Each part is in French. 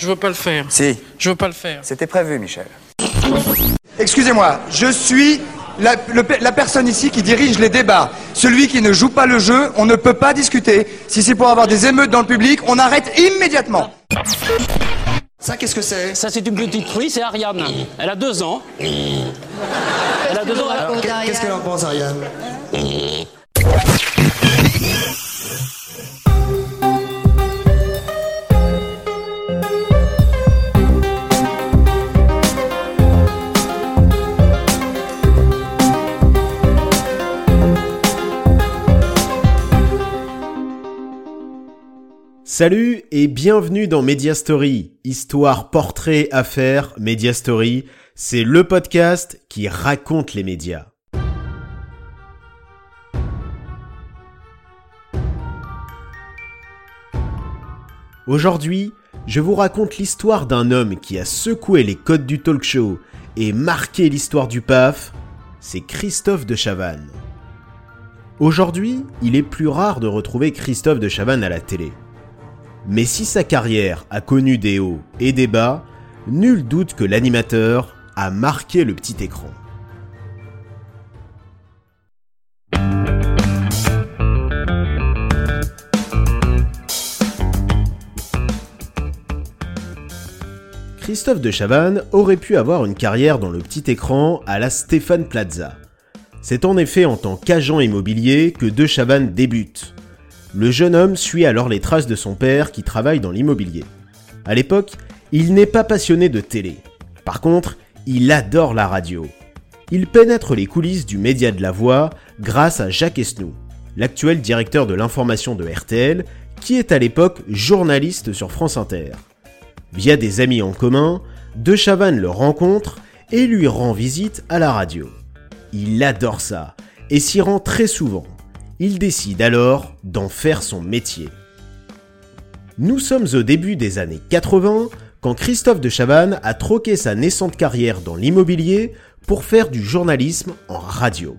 Je veux pas le faire. Si, Je veux pas le faire. c'était prévu, Michel. Excusez-moi, je suis la, le pe- la personne ici qui dirige les débats. Celui qui ne joue pas le jeu, on ne peut pas discuter. Si c'est pour avoir des émeutes dans le public, on arrête immédiatement. Ça, qu'est-ce que c'est? Ça, c'est une petite truie, c'est Ariane. Elle a deux ans. Elle a deux ans. Qu'est-ce qu'elle en pense, Ariane? Salut et bienvenue dans Media Story, histoire, portrait, affaires, Media Story, c'est le podcast qui raconte les médias. Aujourd'hui, je vous raconte l'histoire d'un homme qui a secoué les codes du talk show et marqué l'histoire du PAF, c'est Christophe de Chavannes. Aujourd'hui, il est plus rare de retrouver Christophe de Chavannes à la télé. Mais si sa carrière a connu des hauts et des bas, nul doute que l'animateur a marqué le petit écran. Christophe de Chavannes aurait pu avoir une carrière dans le petit écran à la Stéphane Plaza. C'est en effet en tant qu'agent immobilier que De Chavannes débute. Le jeune homme suit alors les traces de son père qui travaille dans l'immobilier. À l'époque, il n'est pas passionné de télé. Par contre, il adore la radio. Il pénètre les coulisses du média de la voix grâce à Jacques Esnou, l'actuel directeur de l'information de RTL, qui est à l'époque journaliste sur France Inter. Via des amis en commun, De Chavannes le rencontre et lui rend visite à la radio. Il adore ça et s'y rend très souvent. Il décide alors d'en faire son métier. Nous sommes au début des années 80 quand Christophe de Chavannes a troqué sa naissante carrière dans l'immobilier pour faire du journalisme en radio.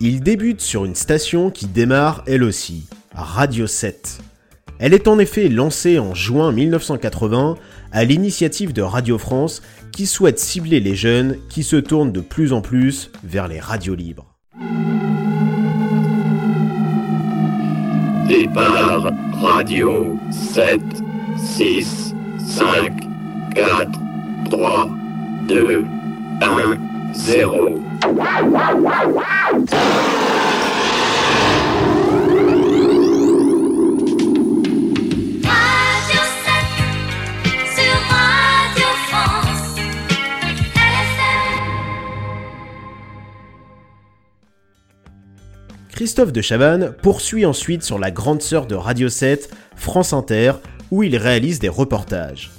Il débute sur une station qui démarre elle aussi, Radio 7. Elle est en effet lancée en juin 1980 à l'initiative de Radio France qui souhaite cibler les jeunes qui se tournent de plus en plus vers les radios libres. Départ radio 7, 6, 5, 4, 3, 2, 1, 0. Christophe de Chavannes poursuit ensuite sur la grande sœur de Radio 7, France Inter, où il réalise des reportages.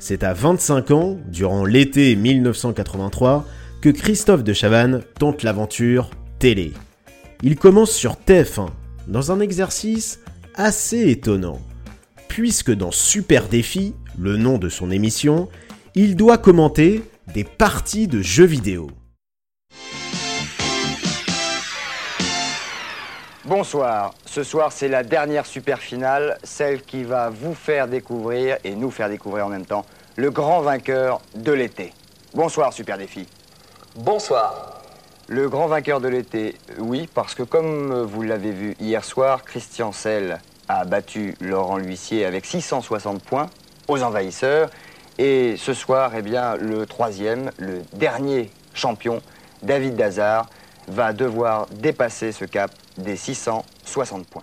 C'est à 25 ans, durant l'été 1983, que Christophe de Chavannes tente l'aventure télé. Il commence sur TF1, dans un exercice assez étonnant, puisque dans Super Défi, le nom de son émission, il doit commenter des parties de jeux vidéo. Bonsoir. Ce soir, c'est la dernière super finale, celle qui va vous faire découvrir et nous faire découvrir en même temps le grand vainqueur de l'été. Bonsoir, Super Défi. Bonsoir. Le grand vainqueur de l'été, oui, parce que comme vous l'avez vu hier soir, Christian Selle a battu Laurent L'Huissier avec 660 points aux envahisseurs. Et ce soir, eh bien, le troisième, le dernier champion, David Dazar, va devoir dépasser ce cap des 660 points.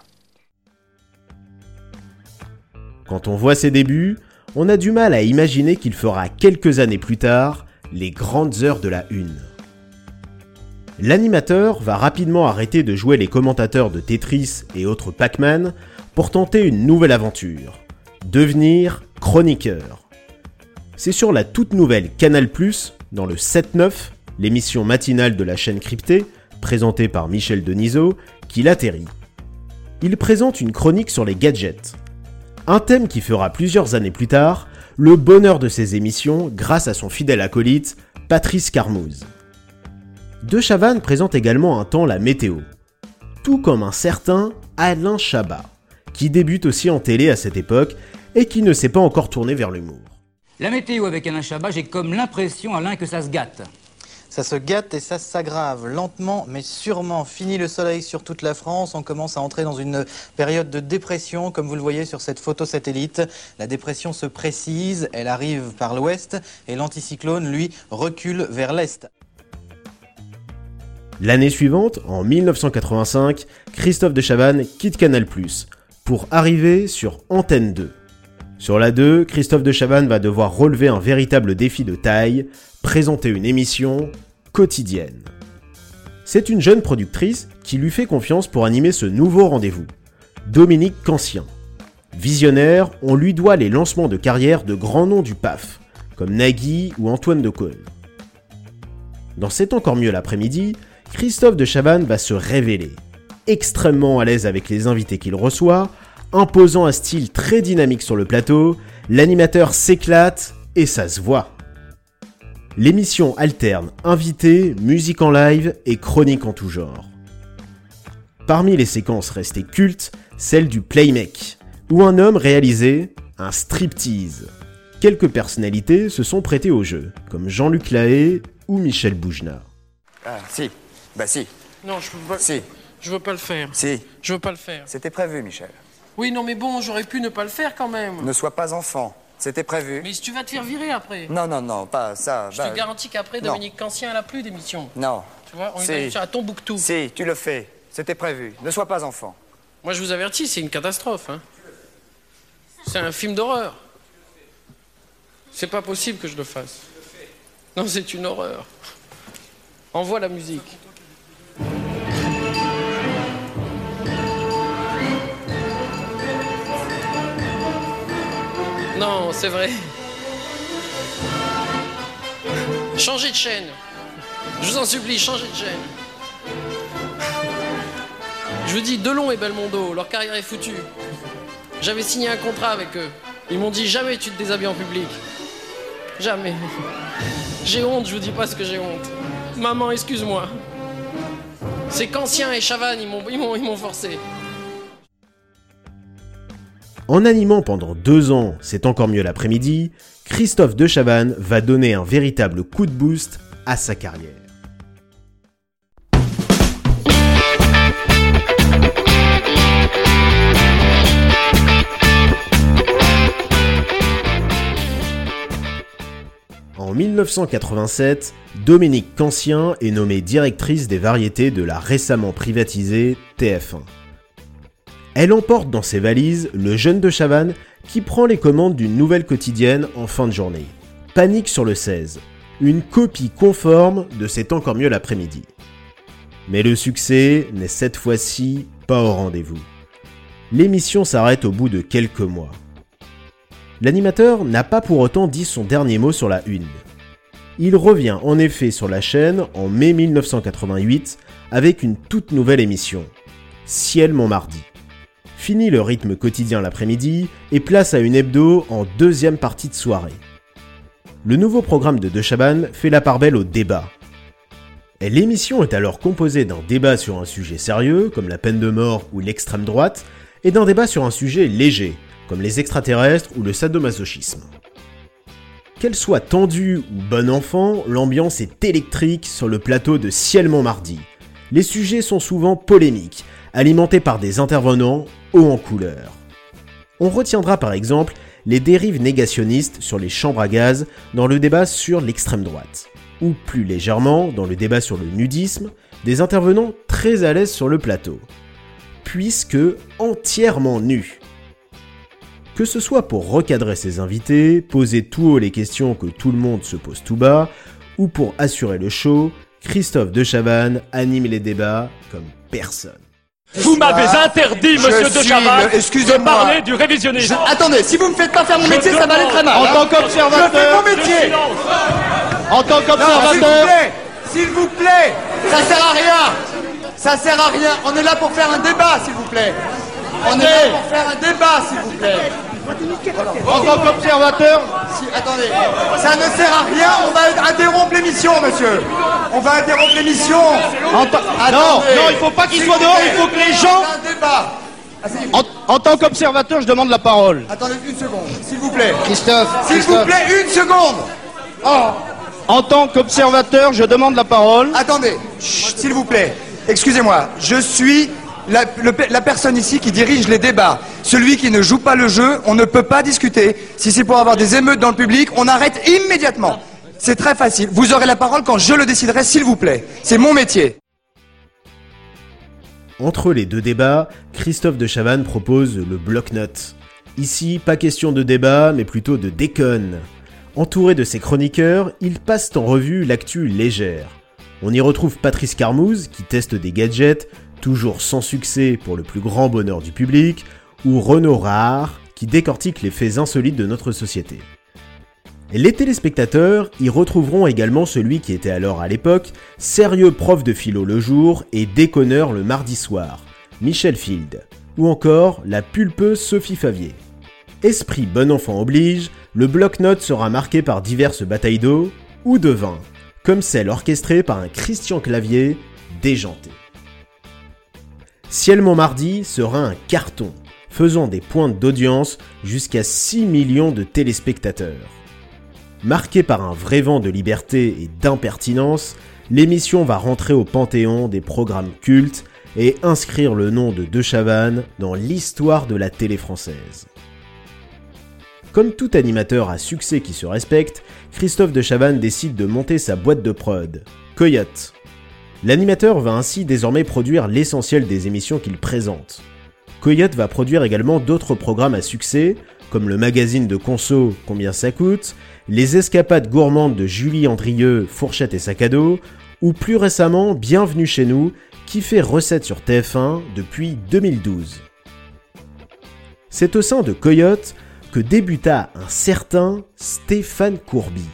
Quand on voit ses débuts, on a du mal à imaginer qu'il fera quelques années plus tard les grandes heures de la une. L'animateur va rapidement arrêter de jouer les commentateurs de Tetris et autres Pac-Man pour tenter une nouvelle aventure, devenir chroniqueur. C'est sur la toute nouvelle Canal+, dans le 7-9, l'émission matinale de la chaîne cryptée, présentée par Michel Denisot, qu'il atterrit. Il présente une chronique sur les gadgets, un thème qui fera plusieurs années plus tard le bonheur de ses émissions grâce à son fidèle acolyte, Patrice Carmouze. De Chavannes présente également un temps la météo, tout comme un certain Alain Chabat, qui débute aussi en télé à cette époque et qui ne s'est pas encore tourné vers l'humour. La météo avec Alain Chabat, j'ai comme l'impression, Alain, que ça se gâte. Ça se gâte et ça s'aggrave lentement mais sûrement. Fini le soleil sur toute la France, on commence à entrer dans une période de dépression comme vous le voyez sur cette photo satellite. La dépression se précise, elle arrive par l'ouest et l'anticyclone lui recule vers l'est. L'année suivante, en 1985, Christophe de Chavannes quitte Canal+, pour arriver sur Antenne 2. Sur la 2, Christophe de Chavannes va devoir relever un véritable défi de taille, présenter une émission C'est une jeune productrice qui lui fait confiance pour animer ce nouveau rendez-vous, Dominique Cancien. Visionnaire, on lui doit les lancements de carrière de grands noms du PAF, comme Nagui ou Antoine de Caunes. Dans C'est encore mieux l'après-midi, Christophe de Chavannes va se révéler, extrêmement à l'aise avec les invités qu'il reçoit, imposant un style très dynamique sur le plateau, l'animateur s'éclate et ça se voit. L'émission alterne invités, musique en live et chronique en tout genre. Parmi les séquences restées cultes, celle du Playmake, où un homme réalisait un striptease. Quelques personnalités se sont prêtées au jeu, comme Jean-Luc Lahaye ou Michel Boujna. Ah, si. Bah si. Non, je veux pas. Si. Je veux pas le faire. Si. Je veux pas le faire. C'était prévu, Michel. Oui, non, mais bon, j'aurais pu ne pas le faire quand même. Ne sois pas enfant. C'était prévu. Mais tu vas te faire virer après. Non, non, non, pas ça. Je bah, te garantis qu'après. Dominique Cancien, elle a plus d'émission. Non. Tu vois, on Si. est à Tombouctou. Si, tu le fais. C'était prévu. Ne sois pas enfant. Moi, je vous avertis, c'est une catastrophe. Hein. C'est un film d'horreur. C'est pas possible que je le fasse. Non, c'est une horreur. Envoie la musique. Non, c'est vrai. Changez de chaîne. Je vous en supplie, changez de chaîne. Je vous dis, Delon et Belmondo, leur carrière est foutue. J'avais signé un contrat avec eux. Ils m'ont dit jamais tu te déshabilles en public. Jamais. J'ai honte, je vous dis pas ce que j'ai honte. Maman, excuse-moi. C'est qu'Ancien et Chavannes, ils m'ont, forcé. En animant pendant deux ans, c'est encore mieux l'après-midi, Christophe de Chavannes va donner un véritable coup de boost à sa carrière. En 1987, Dominique Cancien est nommée directrice des variétés de la récemment privatisée TF1. Elle emporte dans ses valises le jeune de Chavannes qui prend les commandes d'une nouvelle quotidienne en fin de journée. Panique sur le 16, une copie conforme de C'est encore mieux l'après-midi. Mais le succès n'est cette fois-ci pas au rendez-vous. L'émission s'arrête au bout de quelques mois. L'animateur n'a pas pour autant dit son dernier mot sur la une. Il revient en effet sur la chaîne en mai 1988 avec une toute nouvelle émission, Ciel mon mardi. Fini le rythme quotidien l'après-midi et place à une hebdo en deuxième partie de soirée. Le nouveau programme de De Chabannes fait la part belle au débat. L'émission est alors composée d'un débat sur un sujet sérieux, comme la peine de mort ou l'extrême droite, et d'un débat sur un sujet léger, comme les extraterrestres ou le sadomasochisme. Qu'elle soit tendue ou bon enfant, l'ambiance est électrique sur le plateau de Ciel Montmardi. Les sujets sont souvent polémiques, alimentés par des intervenants en couleur. On retiendra par exemple les dérives négationnistes sur les chambres à gaz dans le débat sur l'extrême droite, ou plus légèrement dans le débat sur le nudisme, des intervenants très à l'aise sur le plateau, puisque entièrement nus. Que ce soit pour recadrer ses invités, poser tout haut les questions que tout le monde se pose tout bas, ou pour assurer le show, Christophe de Chavannes anime les débats comme personne. Vous m'avez interdit, monsieur de excusez-moi. de parler du révisionnisme. Je- Attendez, si vous me faites pas faire mon métier, ça va aller très mal. demande- hein. En tant qu'observateur- Je fais mon métier. En tant Non, S'il vous plaît, s'il vous plaît, ça sert à rien. Ça sert à rien. On est là pour faire un débat, s'il vous plaît. On est là pour faire un débat, s'il vous plaît. En tant qu'observateur si, Attendez, ça ne sert à rien, on va interrompre l'émission, monsieur. On va interrompre l'émission. Tant- Non, non, il faut pas qu'il soit dehors, il faut que les gens-. Asseyez-vous. En- En tant qu'observateur, je demande la parole. Attendez une seconde, s'il vous plaît. Christophe, S'il vous Christophe. plaît, une seconde. Oh, En tant qu'observateur, je demande la parole. attendez, s'il vous plaît. Excusez-moi, je suis la, le pe- la personne ici qui dirige les débats. Celui qui ne joue pas le jeu, on ne peut pas discuter. Si c'est pour avoir des émeutes dans le public, on arrête immédiatement. C'est très facile. Vous aurez la parole quand je le déciderai, s'il vous plaît. C'est mon métier. Entre les deux débats, Christophe de Chavannes propose le bloc-notes. Ici, pas question de débat, mais plutôt de déconne. Entouré de ses chroniqueurs, ils passent en revue l'actu légère. On y retrouve Patrice Carmouze, qui teste des gadgets, toujours sans succès pour le plus grand bonheur du public, ou Renaud Rare, qui décortique les faits insolites de notre société. Les téléspectateurs y retrouveront également celui qui était alors à l'époque sérieux prof de philo le jour et déconneur le mardi soir, Michel Field, ou encore la pulpeuse Sophie Favier. Esprit bon enfant oblige, le bloc-notes sera marqué par diverses batailles d'eau ou de vin, comme celle orchestrée par un Christian Clavier déjanté. Ciel Montmardi sera un carton, faisant des pointes d'audience jusqu'à 6 millions de téléspectateurs. Marquée par un vrai vent de liberté et d'impertinence, l'émission va rentrer au panthéon des programmes cultes et inscrire le nom de De Chavannes dans l'histoire de la télé française. Comme tout animateur à succès qui se respecte, Christophe de Chavannes décide de monter sa boîte de prod, Coyote. L'animateur va ainsi désormais produire l'essentiel des émissions qu'il présente. Coyote va produire également d'autres programmes à succès, comme le magazine de conso Combien ça coûte, les escapades gourmandes de Julie Andrieux, Fourchette et sac à dos, ou plus récemment Bienvenue chez nous, qui fait recette sur TF1 depuis 2012. C'est au sein de Coyote que débuta un certain Stéphane Courby.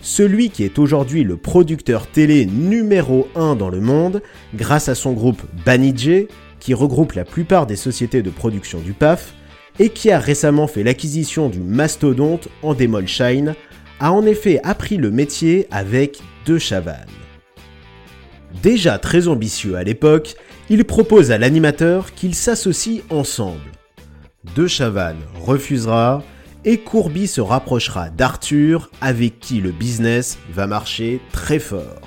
Celui qui est aujourd'hui le producteur télé numéro 1 dans le monde grâce à son groupe Banijé, qui regroupe la plupart des sociétés de production du PAF, et qui a récemment fait l'acquisition du mastodonte Endemol Shine, a en effet appris le métier avec De Chavannes. Déjà très ambitieux à l'époque, il propose à l'animateur qu'ils s'associent ensemble. De Chavannes refusera et Courby se rapprochera d'Arthur avec qui le business va marcher très fort.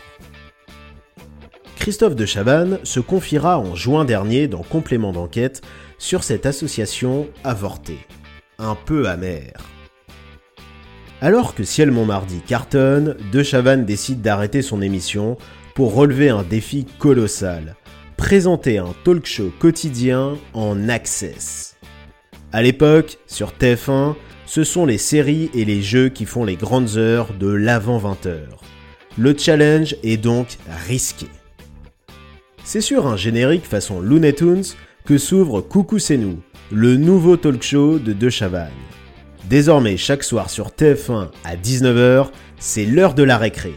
Christophe de Chavannes se confiera en juin dernier dans Complément d'enquête sur cette association avortée, un peu amère. Alors que Ciel Montmardi cartonne, De Chavannes décide d'arrêter son émission pour relever un défi colossal, présenter un talk show quotidien en access. À l'époque, sur TF1, ce sont les séries et les jeux qui font les grandes heures de l'avant 20h. Le challenge est donc risqué. C'est sur un générique façon Looney Tunes que s'ouvre Coucou c'est nous, le nouveau talk show de De Chavannes. Désormais, chaque soir sur TF1 à 19h, c'est l'heure de la récré.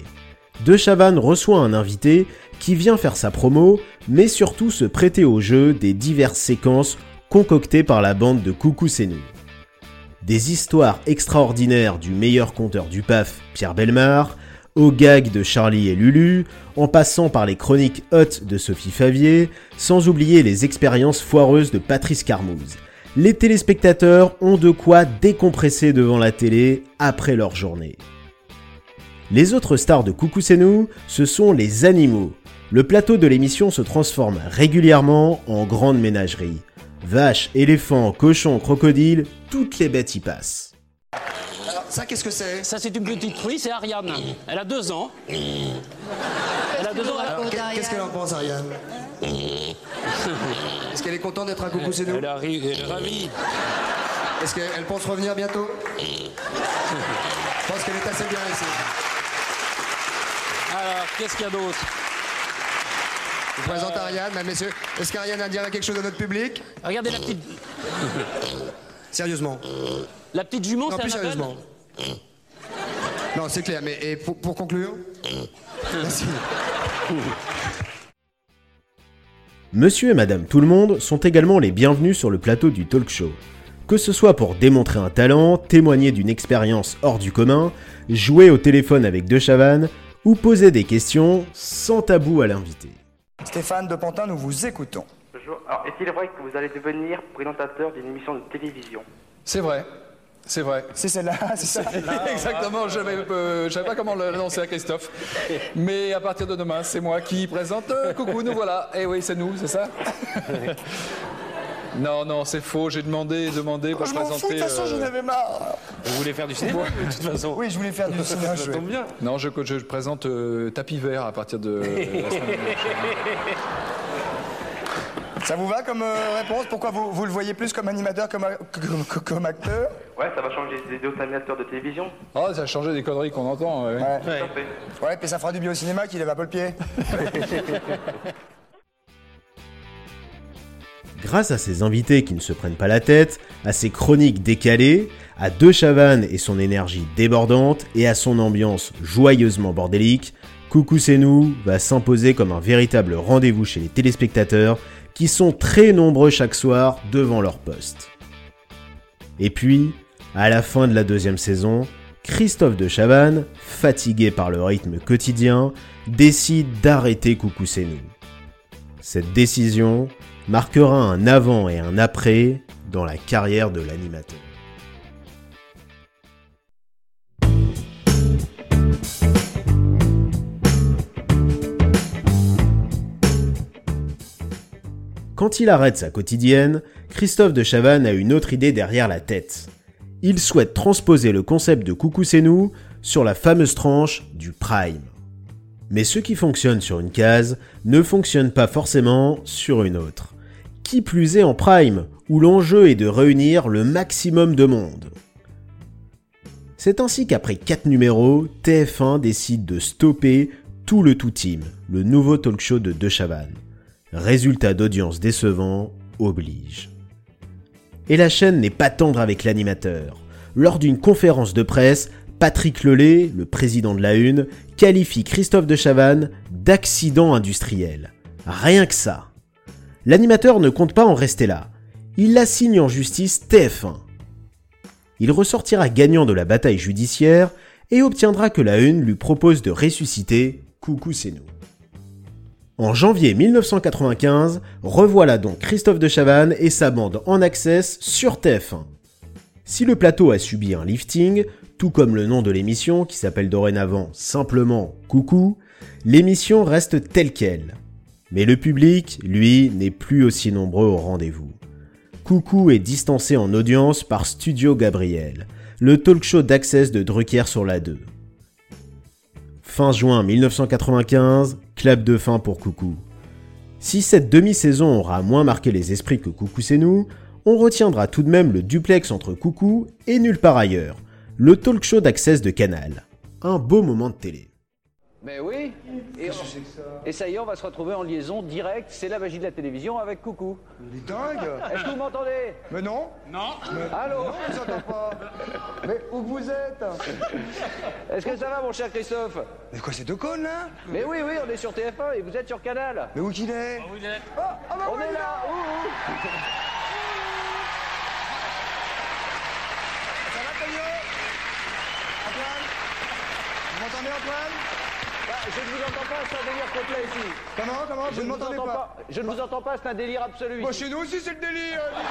De Chavannes reçoit un invité qui vient faire sa promo, mais surtout se prêter au jeu des diverses séquences concoctées par la bande de Coucou c'est nous. Des histoires extraordinaires du meilleur conteur du PAF, Pierre Belmar, aux gags de Charlie et Lulu, en passant par les chroniques hautes de Sophie Favier, sans oublier les expériences foireuses de Patrice Carmouze. Les téléspectateurs ont de quoi décompresser devant la télé après leur journée. Les autres stars de Coucou c'est ce sont les animaux. Le plateau de l'émission se transforme régulièrement en grande ménagerie. Vaches, éléphants, cochons, crocodiles, toutes les bêtes y passent. Ça, qu'est-ce que c'est Ça, c'est une petite truie, c'est Ariane. Elle a deux ans. Elle a deux ans. Alors, Qu'est-ce qu'elle en pense, Ariane Est-ce qu'elle est contente d'être à Coucou nous Elle, arrive, elle est ravie. Est-ce qu'elle pense revenir bientôt Je pense qu'elle est assez bien ici. Alors, qu'est-ce qu'il y a d'autre Je vous présente Ariane, mesdames, messieurs. Est-ce qu'Ariane a à dire quelque chose à notre public Regardez la petite, Sérieusement la petite jument, Non, c'est plus Annabelle sérieusement. Non, c'est clair, mais et pour, pour conclure? Merci. Monsieur et Madame Tout le Monde sont également les bienvenus sur le plateau du talk show. Que ce soit pour démontrer un talent, témoigner d'une expérience hors du commun, jouer au téléphone avec De Chavannes ou poser des questions sans tabou à l'invité. Stéphane de Pantin, nous vous écoutons. Bonjour. Alors, est-il vrai que vous allez devenir présentateur d'une émission de télévision? C'est vrai. C'est vrai. C'est celle-là, c'est ça Exactement, je ne savais pas comment l'annoncer à Christophe. Mais à partir de demain, c'est moi qui présente. euh, coucou, nous voilà. Eh oui, c'est nous, c'est ça? Non, non, c'est faux. J'ai demandé, demandé pour Je fous, de présenter. toute façon, euh, j'en avais marre. Vous voulez faire du cinéma, de toute façon? Oui, je voulais faire du cinéma. je- bien. Non, je, je présente euh, Tapis Vert à partir de la semaine Ça vous va comme euh, réponse? Pourquoi vous, vous le voyez plus comme animateur comme, comme, comme- comme acteur? Ouais, ça va changer des d'autres animateurs de télévision. Oh, ça a changé des conneries qu'on entend. ouais. Ouais. Ouais, puis ça fera du bien au cinéma qu'il lève un peu le pied. Grâce à ses invités qui ne se prennent pas la tête, à ses chroniques décalées, à De Chavannes et son énergie débordante, et à son ambiance joyeusement bordélique, Coucou c'est nous va s'imposer comme un véritable rendez-vous chez les téléspectateurs qui sont très nombreux chaque soir devant leur poste. Et puis, à la fin de la deuxième saison, Christophe de Chavannes, fatigué par le rythme quotidien, décide d'arrêter Coucou. Cette décision marquera un avant et un après dans la carrière de l'animateur. Quand il arrête sa quotidienne, Christophe de Chavannes a une autre idée derrière la tête. Il souhaite transposer le concept de Coucou c'est nous sur la fameuse tranche du Prime. Mais ce qui fonctionne sur une case ne fonctionne pas forcément sur une autre. Qui plus est en Prime, où l'enjeu est de réunir le maximum de monde. C'est ainsi qu'après 4 numéros, TF1 décide de stopper tout le tout team, le nouveau talk show de De Chavannes. Résultat d'audience décevant oblige. Et la chaîne n'est pas tendre avec l'animateur. Lors d'une conférence de presse, Patrick Lelay, le président de la Une, qualifie Christophe de Chavannes d'accident industriel. Rien que ça. L'animateur ne compte pas en rester là. Il l'assigne en justice TF1. Il ressortira gagnant de la bataille judiciaire et obtiendra que la Une lui propose de ressusciter Coucou c'est. En janvier 1995, revoilà donc Christophe de Chavannes et sa bande en access sur TF1. Si le plateau a subi un lifting, tout comme le nom de l'émission qui s'appelle dorénavant simplement Coucou, l'émission reste telle qu'elle. Mais le public, lui, n'est plus aussi nombreux au rendez-vous. Coucou est distancé en audience par Studio Gabriel, le talk show d'Access de Drucker sur la 2. Fin juin 1995, clap de fin pour Coucou. Si cette demi-saison aura moins marqué les esprits que Coucou c'est nous, on retiendra tout de même le duplex entre Coucou et Nulle part ailleurs, le talk show d'Access de Canal. Un beau moment de télé. Mais oui. Et, et ça y est, on va se retrouver en liaison directe. C'est la magie de la télévision avec Coucou. Il est dingue Est-ce que vous m'entendez? Mais non Non. Mais- Allô Non, entends pas. Mais où que vous êtes? Est-ce que ça va, mon cher Christophe? Mais quoi, c'est deux connes là? Mais oui, oui, on est sur TF1 et vous êtes sur Canal. Mais où qu'il est? Où il est? Bah On oui, est là. Ouh, ouh. Ça va, Antoine? Vous m'entendez, Antoine? Je ne vous entends pas, c'est un délire complet ici. Comment Comment Je Vous ne m'entendez pas Je ne vous entends pas, c'est un délire absolu. Bah, ici. chez nous aussi, c'est le délire euh.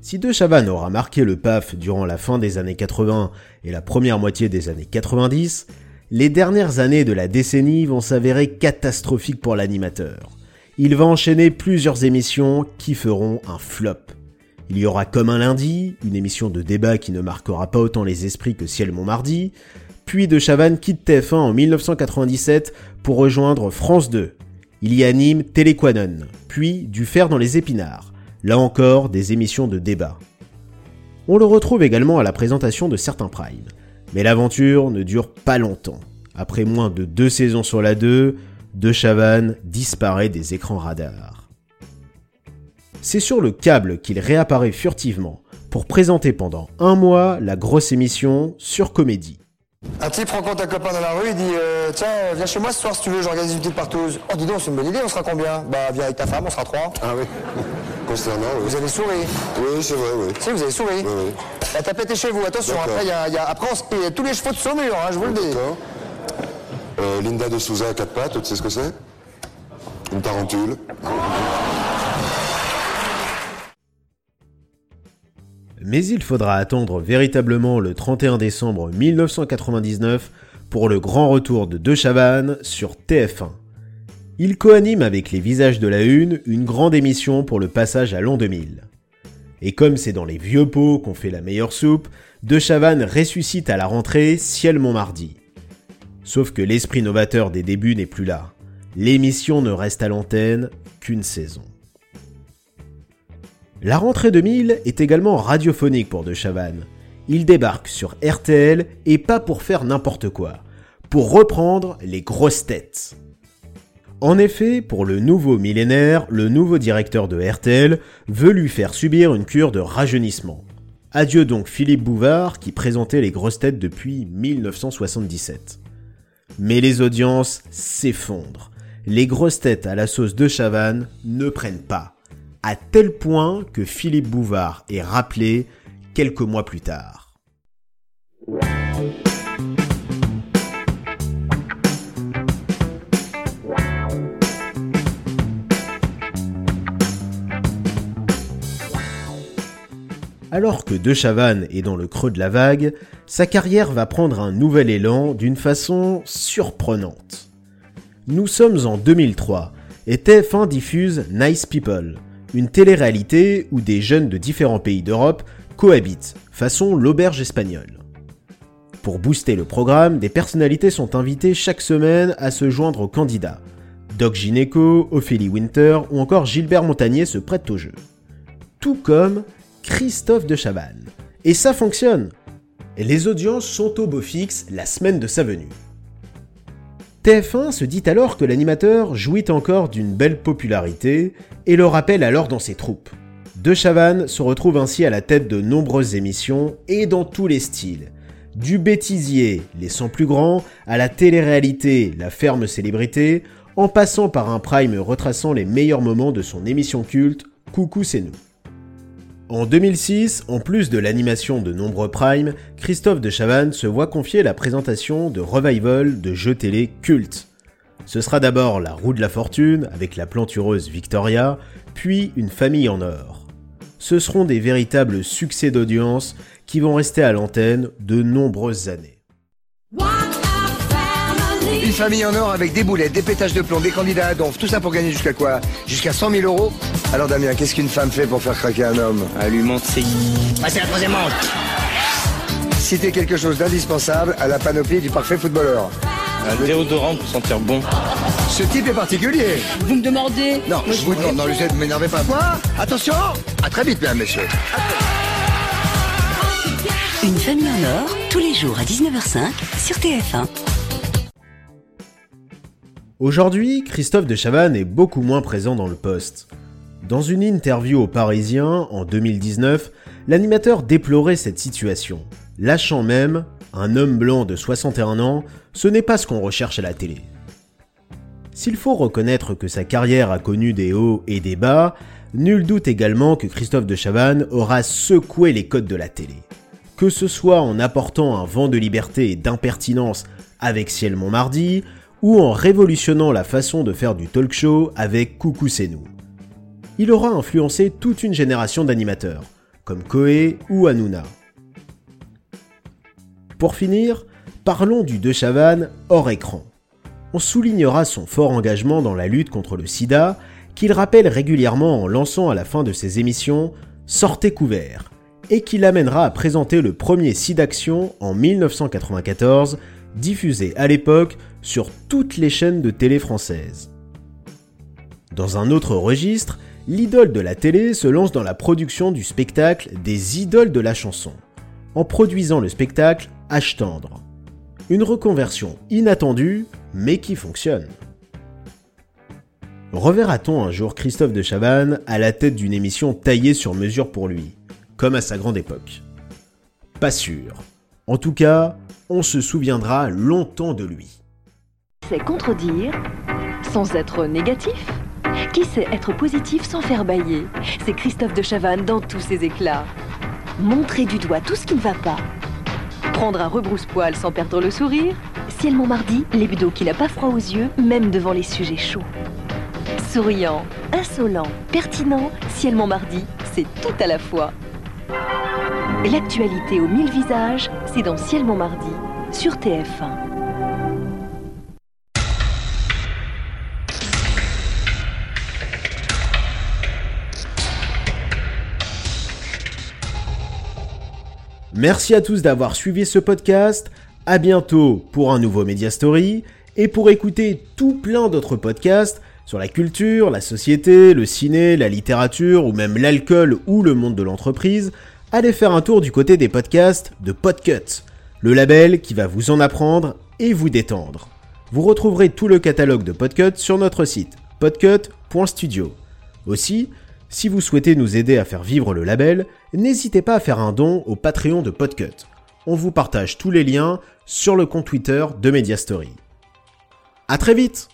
Si De Chavannes aura marqué le PAF durant la fin des années 80 et la première moitié des années 90, les dernières années de la décennie vont s'avérer catastrophiques pour l'animateur. Il va enchaîner plusieurs émissions qui feront un flop. Il y aura Comme un lundi, une émission de débat qui ne marquera pas autant les esprits que Ciel Montmardi, puis De Chavannes quitte TF1 en 1997 pour rejoindre France 2. Il y anime Téléquanon, puis Du fer dans les épinards, là encore des émissions de débat. On le retrouve également à la présentation de certains primes, mais l'aventure ne dure pas longtemps. Après moins de deux saisons sur la 2, De Chavannes disparaît des écrans radars. C'est sur le câble qu'il réapparaît furtivement pour présenter pendant un mois la grosse émission sur Comédie. Un type rencontre un copain dans la rue, il dit euh, Tiens, viens chez moi ce soir si tu veux, j'organise une petite partouze. Oh, dis donc, c'est une bonne idée, on sera combien? Bah, viens avec ta femme, on sera trois. Ah oui. concernant, oui. Vous avez souri Oui, c'est vrai, oui. Si, vous avez souri. Oui, oui. La tapette est chez vous, attention. Après, il y a, y a- après, on se- y a tous les chevaux de Saumur, hein, je vous le dis. D'accord. Euh, Linda de Souza à quatre pattes, tu sais ce que c'est? Une tarentule. Mais il faudra attendre véritablement le 31 décembre 1999 pour le grand retour de De Chavannes sur TF1. Il coanime avec les visages de la Une une grande émission pour le passage à l'an 2000. Et comme c'est dans les vieux pots qu'on fait la meilleure soupe, De Chavannes ressuscite à la rentrée Ciel Montmardi. Sauf que l'esprit novateur des débuts n'est plus là. L'émission ne reste à l'antenne qu'une saison. La rentrée 2000 est également radiophonique pour De Chavannes. Il débarque sur RTL et pas pour faire n'importe quoi, pour reprendre les grosses têtes. En effet, pour le nouveau millénaire, le nouveau directeur de RTL veut lui faire subir une cure de rajeunissement. Adieu donc Philippe Bouvard qui présentait les grosses têtes depuis 1977. Mais les audiences s'effondrent. Les grosses têtes à la sauce de Chavannes ne prennent pas à tel point que Philippe Bouvard est rappelé quelques mois plus tard. Alors que De Chavannes est dans le creux de la vague, sa carrière va prendre un nouvel élan d'une façon surprenante. Nous sommes en 2003 et TF1 diffuse Nice People, une télé-réalité où des jeunes de différents pays d'Europe cohabitent, façon l'auberge espagnole. Pour booster le programme, des personnalités sont invitées chaque semaine à se joindre aux candidats. Doc Gineco, Ophélie Winter ou encore Gilbert Montagnier se prêtent au jeu. Tout comme Christophe de Chavannes. Et ça fonctionne Les audiences sont au beau fixe la semaine de sa venue. TF1 se dit alors que l'animateur jouit encore d'une belle popularité et le rappelle alors dans ses troupes. De Chavannes se retrouve ainsi à la tête de nombreuses émissions et dans tous les styles. Du bêtisier, les 100 plus grands, à la télé-réalité, la ferme célébrité, en passant par un prime retraçant les meilleurs moments de son émission culte, Coucou c'est nous. En 2006, en plus de l'animation de nombreux primes, Christophe de Chavannes se voit confier la présentation de revival de jeux télé cultes. Ce sera d'abord La roue de la fortune avec la plantureuse Victoria, puis Une famille en or. Ce seront des véritables succès d'audience qui vont rester à l'antenne de nombreuses années. Une famille en or avec des boulettes, des pétages de plomb, des candidats à donf, tout ça pour gagner jusqu'à quoi? Jusqu'à 100 000 euros? Alors Damien, qu'est-ce qu'une femme fait pour faire craquer un homme Elle lui monte ses... Passez la troisième manche Citez quelque chose d'indispensable à la panoplie du parfait footballeur. Un déodorant pour sentir bon. Ce type est particulier. Vous me demandez Non, je vous demande, non, Lucette, ne m'énervez pas. Quoi? Attention À très vite, mesdames, messieurs. Une famille en or, tous les jours à 19h05 sur TF1. Aujourd'hui, Christophe de Chavannes est beaucoup moins présent dans le poste. Dans une interview au Parisien en 2019, l'animateur déplorait cette situation, lâchant même un homme blanc de 61 ans, ce n'est pas ce qu'on recherche à la télé. S'il faut reconnaître que sa carrière a connu des hauts et des bas, nul doute également que Christophe de Chavannes aura secoué les codes de la télé. Que ce soit en apportant un vent de liberté et d'impertinence avec Ciel Montmardi, ou en révolutionnant la façon de faire du talk show avec Coucou c'est. Il aura influencé toute une génération d'animateurs, comme Koé ou Hanouna. Pour finir, parlons du De Chavannes hors écran. On soulignera son fort engagement dans la lutte contre le sida, qu'il rappelle régulièrement en lançant à la fin de ses émissions Sortez couvert, et qui l'amènera à présenter le premier SIDAction en 1994, diffusé à l'époque sur toutes les chaînes de télé françaises. Dans un autre registre, l'idole de la télé se lance dans la production du spectacle des idoles de la chanson, en produisant le spectacle H tendre. Une reconversion inattendue, mais qui fonctionne. Reverra-t-on un jour Christophe de Chavannes à la tête d'une émission taillée sur mesure pour lui, comme à sa grande époque? Pas sûr. En tout cas, on se souviendra longtemps de lui. C'est contredire sans être négatif Qui sait être positif sans faire bailler C'est Christophe de Chavannes dans tous ses éclats. Montrer du doigt tout ce qui ne va pas. Prendre un rebrousse-poil sans perdre le sourire. Ciel Montmardi, l'hebdo qui n'a pas froid aux yeux, même devant les sujets chauds. Souriant, insolent, pertinent, Ciel Montmardi, c'est tout à la fois. L'actualité aux mille visages, c'est dans Ciel Montmardi, sur TF1. Merci à tous d'avoir suivi ce podcast. À bientôt pour un nouveau Media Story et pour écouter tout plein d'autres podcasts sur la culture, la société, le ciné, la littérature ou même l'alcool ou le monde de l'entreprise, allez faire un tour du côté des podcasts de Podcut, le label qui va vous en apprendre et vous détendre. Vous retrouverez tout le catalogue de Podcut sur notre site podcut.studio. Aussi, si vous souhaitez nous aider à faire vivre le label, n'hésitez pas à faire un don au Patreon de Podcut. On vous partage tous les liens sur le compte Twitter de Mediastory. À très vite